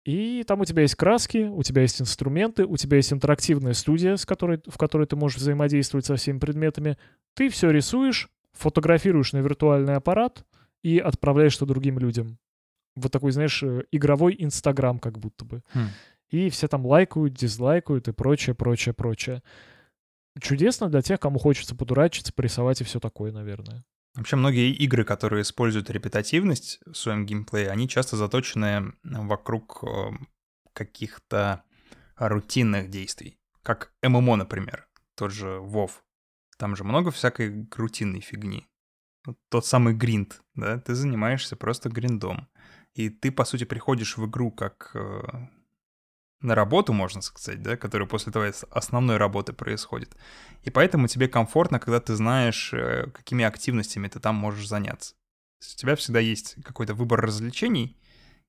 И там у тебя есть краски, у тебя есть инструменты, у тебя есть интерактивная студия, с которой, в которой ты можешь взаимодействовать со всеми предметами. Ты все рисуешь, фотографируешь на виртуальный аппарат и отправляешь это другим людям вот такой, знаешь, э, игровой Инстаграм как будто бы. Хм. И все там лайкают, дизлайкают и прочее, прочее, прочее. Чудесно для тех, кому хочется подурачиться, порисовать и все такое, наверное. Вообще многие игры, которые используют репетативность в своем геймплее, они часто заточены вокруг эм, каких-то рутинных действий. Как ММО, например, тот же WoW. Там же много всякой рутинной фигни. Тот самый гринд, да, ты занимаешься просто гриндом. И ты, по сути, приходишь в игру как э, на работу, можно сказать, да, которая после твоей основной работы происходит. И поэтому тебе комфортно, когда ты знаешь, э, какими активностями ты там можешь заняться. То есть у тебя всегда есть какой-то выбор развлечений,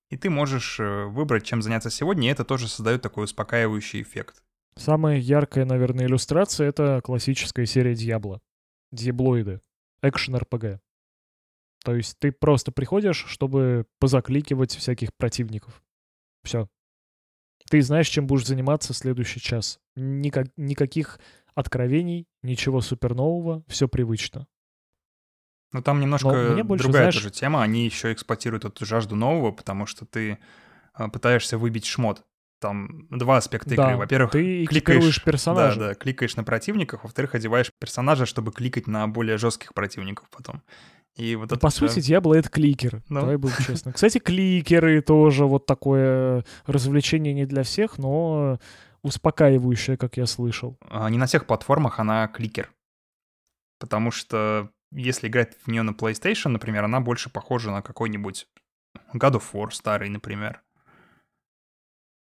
и ты можешь э, выбрать, чем заняться сегодня, и это тоже создает такой успокаивающий эффект. Самая яркая, наверное, иллюстрация — это классическая серия Диабло. Диаблоиды. Экшен-РПГ. То есть ты просто приходишь, чтобы позакликивать всяких противников. Все. Ты знаешь, чем будешь заниматься следующий час. Никак, никаких откровений, ничего супер нового, все привычно. Ну там немножко больше, другая знаешь... тоже тема. Они еще эксплуатируют эту жажду нового, потому что ты а, пытаешься выбить шмот. там два аспекта Да, игры. Во-первых, ты кликаешь, персонажа. Да, да, кликаешь на противников, во-вторых, одеваешь персонажа, чтобы кликать на более жестких противников потом. И вот это По всё- сути, Диабло — это кликер. Ну. Давай будем честны. Кстати, кликеры тоже вот такое развлечение не для всех, но успокаивающее, как я слышал. а, не на всех платформах она кликер. Потому что если играть в нее на PlayStation, например, она больше похожа на какой-нибудь God of War старый, например.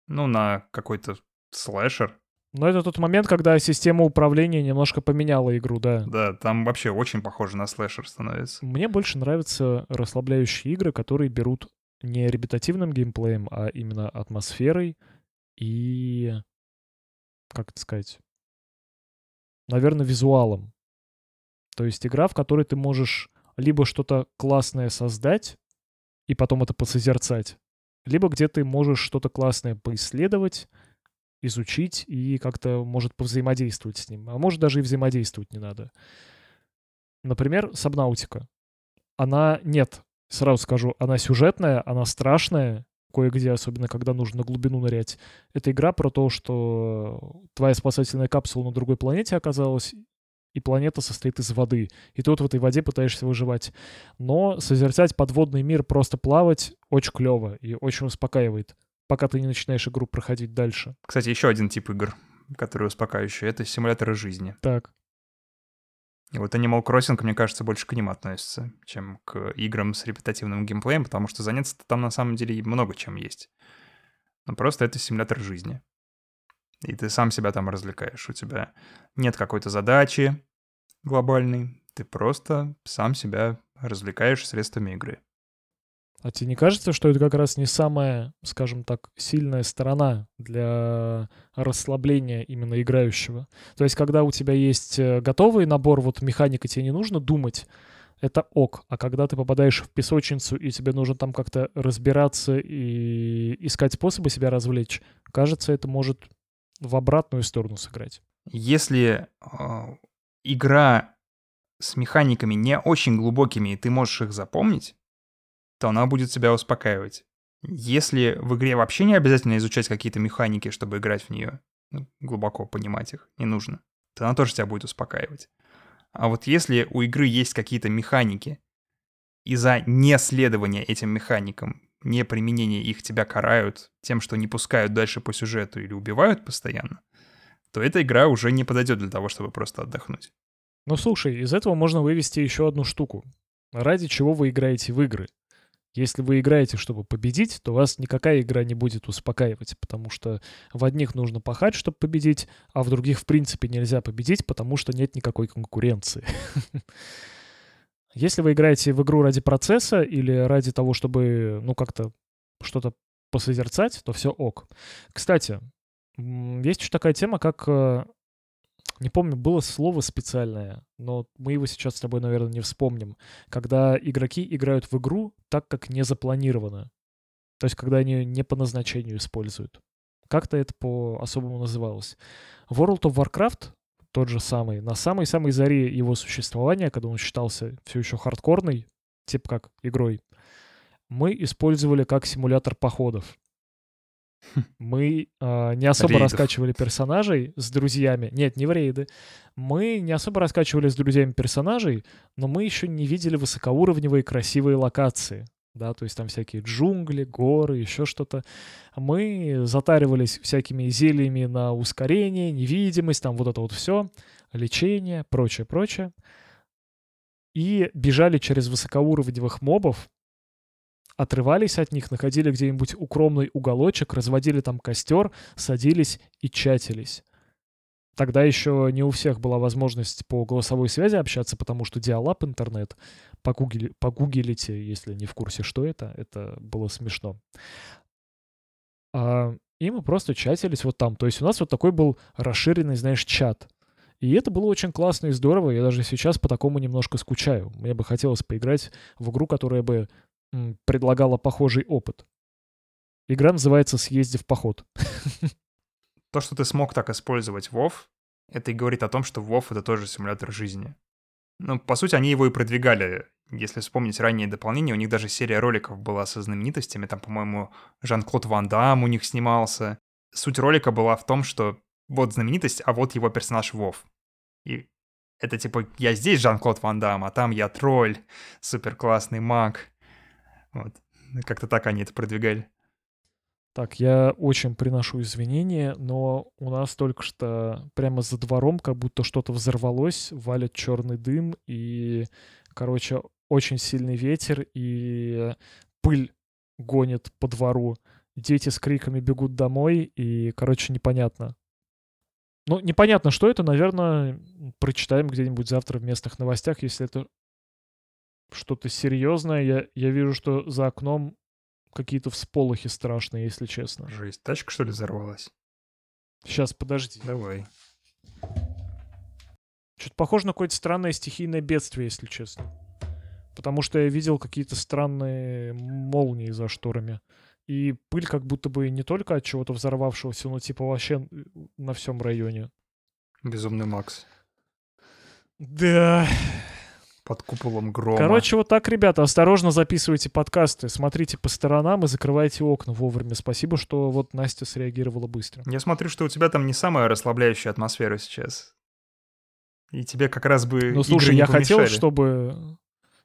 Ну, на какой-то слэшер. Но это тот момент, когда система управления немножко поменяла игру, да. Да, там вообще очень похоже на слэшер становится. Мне больше нравятся расслабляющие игры, которые берут не репетативным геймплеем, а именно атмосферой и, как это сказать, наверное, визуалом. То есть игра, в которой ты можешь либо что-то классное создать и потом это посозерцать, либо где ты можешь что-то классное поисследовать, изучить и как-то, может, повзаимодействовать с ним. А может, даже и взаимодействовать не надо. Например, Сабнаутика. Она, нет, сразу скажу, она сюжетная, она страшная, кое-где, особенно когда нужно на глубину нырять. Это игра про то, что твоя спасательная капсула на другой планете оказалась, и планета состоит из воды. И ты вот в этой воде пытаешься выживать. Но созерцать подводный мир, просто плавать, очень клево и очень успокаивает, пока ты не начинаешь игру проходить дальше. Кстати, еще один тип игр, который успокаивающий, это симуляторы жизни. Так, И вот Animal Crossing, мне кажется, больше к ним относится, чем к играм с репетативным геймплеем, потому что заняться там на самом деле много чем есть. Но просто это симулятор жизни. И ты сам себя там развлекаешь. У тебя нет какой-то задачи глобальной. Ты просто сам себя развлекаешь средствами игры. А тебе не кажется, что это как раз не самая, скажем так, сильная сторона для расслабления именно играющего? То есть, когда у тебя есть э, готовый набор вот механик, и тебе не нужно думать, это ок. А когда ты попадаешь в песочницу, и тебе нужно там как-то разбираться и искать способы себя развлечь, кажется, это может в обратную сторону сыграть. Если э, игра с механиками не очень глубокими, и ты можешь их запомнить, то она будет тебя успокаивать. Если в игре вообще не обязательно изучать какие-то механики, чтобы играть в нее, ну, глубоко понимать их не нужно, то она тоже тебя будет успокаивать. А вот если у игры есть какие-то механики, и за неследование этим механикам, не применение их тебя карают тем, что не пускают дальше по сюжету или убивают постоянно, то эта игра уже не подойдет для того, чтобы просто отдохнуть. Ну слушай, из этого можно вывести еще одну штуку. Ради чего вы играете в игры? Если вы играете, чтобы победить, то вас никакая игра не будет успокаивать, потому что в одних нужно пахать, чтобы победить, а в других в принципе нельзя победить, потому что нет никакой конкуренции. <laughs> Если вы играете в игру ради процесса или ради того, чтобы, ну, как-то что-то посозерцать, то все ок. Кстати, есть еще такая тема, как э, не помню, было слово специальное, но мы его сейчас с тобой, наверное, не вспомним. Когда игроки играют в игру так, как не запланировано. То есть, когда они не по назначению используют. Как-то это по-особому называлось. World of Warcraft, тот же самый, на самой-самой заре его существования, когда он считался все еще хардкорный, типа как игрой, мы использовали как симулятор походов. Мы а, не особо Рейдов. раскачивали персонажей с друзьями. Нет, не в рейды. Мы не особо раскачивали с друзьями персонажей, но мы еще не видели высокоуровневые красивые локации. Да, то есть там всякие джунгли, горы, еще что-то. Мы затаривались всякими зельями на ускорение, невидимость, там вот это вот все, лечение, прочее, прочее. И бежали через высокоуровневых мобов, отрывались от них, находили где-нибудь укромный уголочек, разводили там костер, садились и чатились. Тогда еще не у всех была возможность по голосовой связи общаться, потому что диалап интернет, погугли, погуглите, если не в курсе, что это, это было смешно. А, и мы просто чатились вот там. То есть у нас вот такой был расширенный, знаешь, чат. И это было очень классно и здорово. Я даже сейчас по такому немножко скучаю. Мне бы хотелось поиграть в игру, которая бы предлагала похожий опыт. Игра называется «Съезди в поход». <laughs> То, что ты смог так использовать WoW, это и говорит о том, что WoW — это тоже симулятор жизни. Ну, по сути, они его и продвигали. Если вспомнить ранние дополнения, у них даже серия роликов была со знаменитостями. Там, по-моему, Жан-Клод Ван Дам у них снимался. суть ролика была в том, что вот знаменитость, а вот его персонаж Вов. И это типа я здесь Жан-Клод Ван Дам, а там я тролль, супер классный маг. Вот. Как-то так они это продвигали. Так, я очень приношу извинения, но у нас только что прямо за двором как будто что-то взорвалось, валит черный дым, и, короче, очень сильный ветер, и пыль гонит по двору. Дети с криками бегут домой, и, короче, непонятно. Ну, непонятно, что это, наверное, прочитаем где-нибудь завтра в местных новостях, если это что-то серьезное. Я, я вижу, что за окном какие-то всполохи страшные, если честно. Жесть, тачка что ли взорвалась? Сейчас, подожди. Давай. Что-то похоже на какое-то странное стихийное бедствие, если честно. Потому что я видел какие-то странные молнии за шторами. И пыль как будто бы не только от чего-то взорвавшегося, но типа вообще на всем районе. Безумный Макс. Да, под куполом грома. Короче, вот так, ребята, осторожно записывайте подкасты, смотрите по сторонам и закрывайте окна вовремя. Спасибо, что вот Настя среагировала быстро. Я смотрю, что у тебя там не самая расслабляющая атмосфера сейчас. И тебе как раз бы Ну, слушай, я помешали. хотел, чтобы...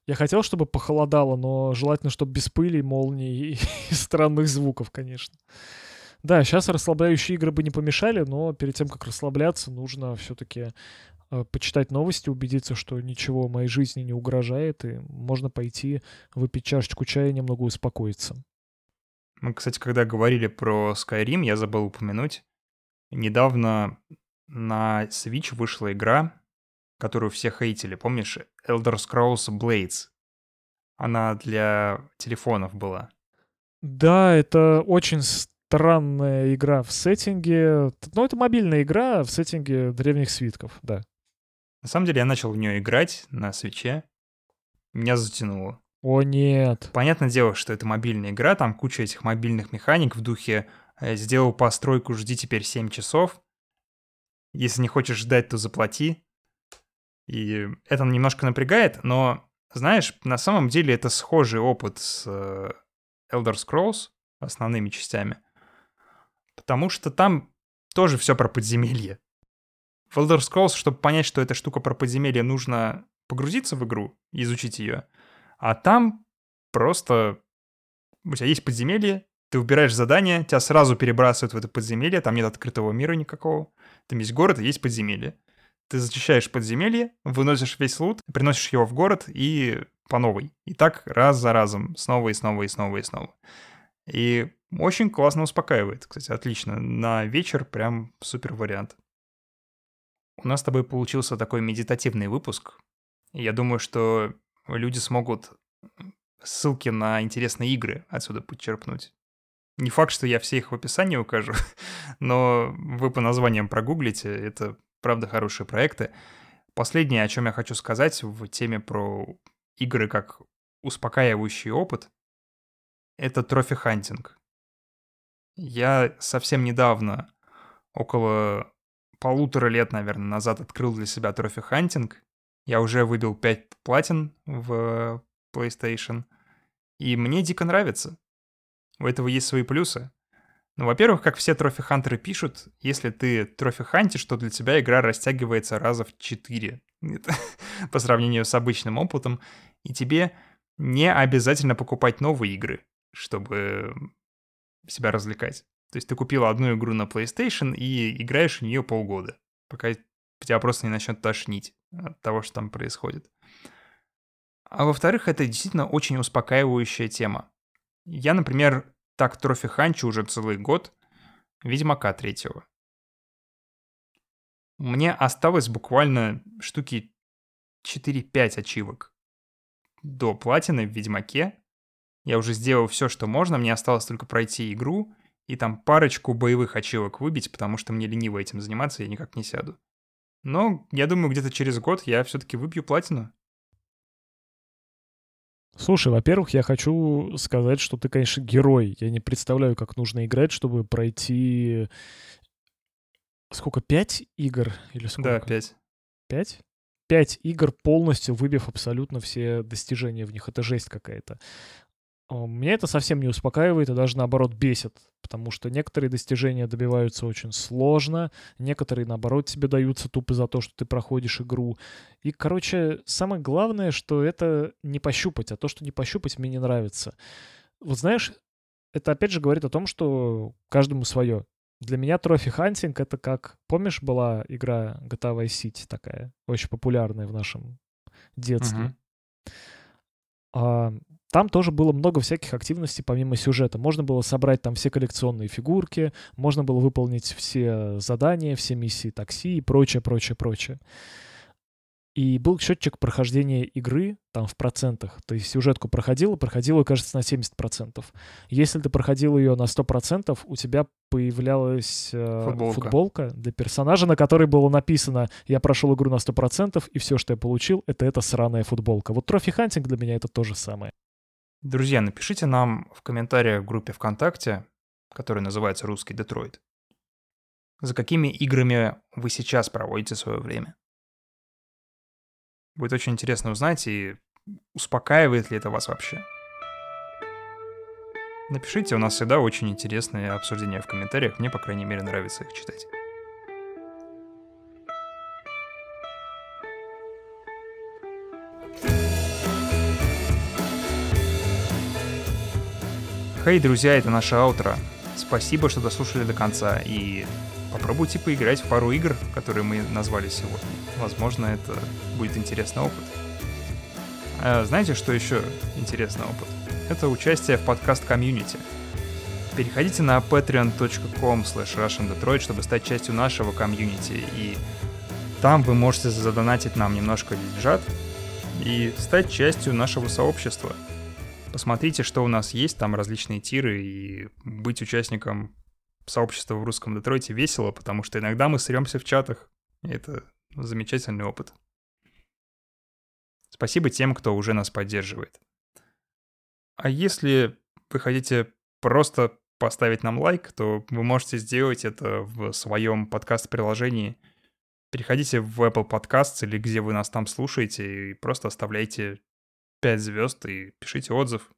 Я хотел, чтобы похолодало, но желательно, чтобы без пыли, молний и, <laughs> странных звуков, конечно. Да, сейчас расслабляющие игры бы не помешали, но перед тем, как расслабляться, нужно все-таки почитать новости, убедиться, что ничего моей жизни не угрожает, и можно пойти выпить чашечку чая и немного успокоиться. Мы, кстати, когда говорили про Skyrim, я забыл упомянуть. Недавно на Switch вышла игра, которую все хейтили. Помнишь? Elder Scrolls Blades. Она для телефонов была. Да, это очень странная игра в сеттинге. Ну, это мобильная игра в сеттинге древних свитков, да. На самом деле я начал в нее играть на свече. Меня затянуло. О нет. Понятное дело, что это мобильная игра, там куча этих мобильных механик в духе э, «сделал постройку, жди теперь 7 часов». Если не хочешь ждать, то заплати. И это немножко напрягает, но, знаешь, на самом деле это схожий опыт с э, Elder Scrolls, основными частями. Потому что там тоже все про подземелье. В Elder Scrolls, чтобы понять, что эта штука про подземелье, нужно погрузиться в игру, изучить ее. А там просто у тебя есть подземелье, ты выбираешь задание, тебя сразу перебрасывают в это подземелье, там нет открытого мира никакого. Там есть город и есть подземелье. Ты зачищаешь подземелье, выносишь весь лут, приносишь его в город и по новой. И так раз за разом, снова и снова и снова и снова. И очень классно успокаивает, кстати, отлично. На вечер прям супер вариант. У нас с тобой получился такой медитативный выпуск. Я думаю, что люди смогут ссылки на интересные игры отсюда подчерпнуть. Не факт, что я все их в описании укажу, <laughs> но вы по названиям прогуглите, это правда хорошие проекты. Последнее, о чем я хочу сказать в теме про игры как успокаивающий опыт, это trophy hunting. Я совсем недавно, около полутора лет, наверное, назад открыл для себя trophy hunting. Я уже выбил 5 платин в PlayStation. И мне дико нравится. У этого есть свои плюсы. Ну, во-первых, как все trophy hunter ы пишут, если ты trophy hunt ишь, то для тебя игра растягивается раза в 4 <laughs> по сравнению с обычным опытом, и тебе не обязательно покупать новые игры, чтобы себя развлекать. То есть ты купил одну игру на PlayStation и играешь в нее полгода, пока тебя просто не начнет тошнить от того, что там происходит. А во-вторых, это действительно очень успокаивающая тема. Я, например, так трофи ханчу уже целый год Ведьмака третьего. Мне осталось буквально штуки 4-5 ачивок до платины в Ведьмаке. Я уже сделал все, что можно, мне осталось только пройти игру и там парочку боевых ачивок выбить, потому что мне лениво этим заниматься, я никак не сяду. Но я думаю, где-то через год я все-таки выпью платину. Слушай, во-первых, я хочу сказать, что ты, конечно, герой. Я не представляю, как нужно играть, чтобы пройти... Сколько, пять игр? Или сколько? Да, пять. Пять? Пять игр полностью, выбив абсолютно все достижения в них. Это жесть какая-то. Меня это совсем не успокаивает и даже наоборот бесит, потому что некоторые достижения добиваются очень сложно, некоторые наоборот тебе даются тупо за то, что ты проходишь игру. И, короче, самое главное, что это не пощупать, а то, что не пощупать, мне не нравится. Вот знаешь, это опять же говорит о том, что каждому свое. Для меня trophy hunting это как, помнишь, была игра GTA Vice City такая, очень популярная в нашем детстве. Uh-huh. А, там тоже было много всяких активностей помимо сюжета. Можно было собрать там все коллекционные фигурки, можно было выполнить все задания, все миссии такси и прочее, прочее, прочее. И был счетчик прохождения игры там в процентах. То есть сюжетку проходила, проходила, кажется, на 70%. Если ты проходил ее на 100%, у тебя появлялась э, футболка. футболка для персонажа, на которой было написано «Я прошел игру на 100%, и все, что я получил, это эта сраная футболка». Вот trophy hunting для меня это то же самое. Друзья, напишите нам в комментариях в группе ВКонтакте, которая называется «Русский Детройт», за какими играми вы сейчас проводите свое время. Будет очень интересно узнать, и успокаивает ли это вас вообще. Напишите, у нас всегда очень интересные обсуждения в комментариях, мне, по крайней мере, нравится их читать. Хей, друзья, это наше аутро. Спасибо, что дослушали до конца, и попробуйте поиграть в пару игр, которые мы назвали сегодня. Возможно, это будет интересный опыт. А знаете, что еще интересный опыт? Это участие в подкаст-комьюнити. Переходите на patreon.com slash чтобы стать частью нашего комьюнити, и там вы можете задонатить нам немножко деньжат и стать частью нашего сообщества. Посмотрите, что у нас есть, там различные тиры, и быть участником сообщества в русском Детройте весело, потому что иногда мы сремся в чатах, и это замечательный опыт. Спасибо тем, кто уже нас поддерживает. А если вы хотите просто поставить нам лайк, то вы можете сделать это в своем подкаст-приложении. Переходите в Apple Podcasts или где вы нас там слушаете и просто оставляйте 5 звезд и пишите отзыв.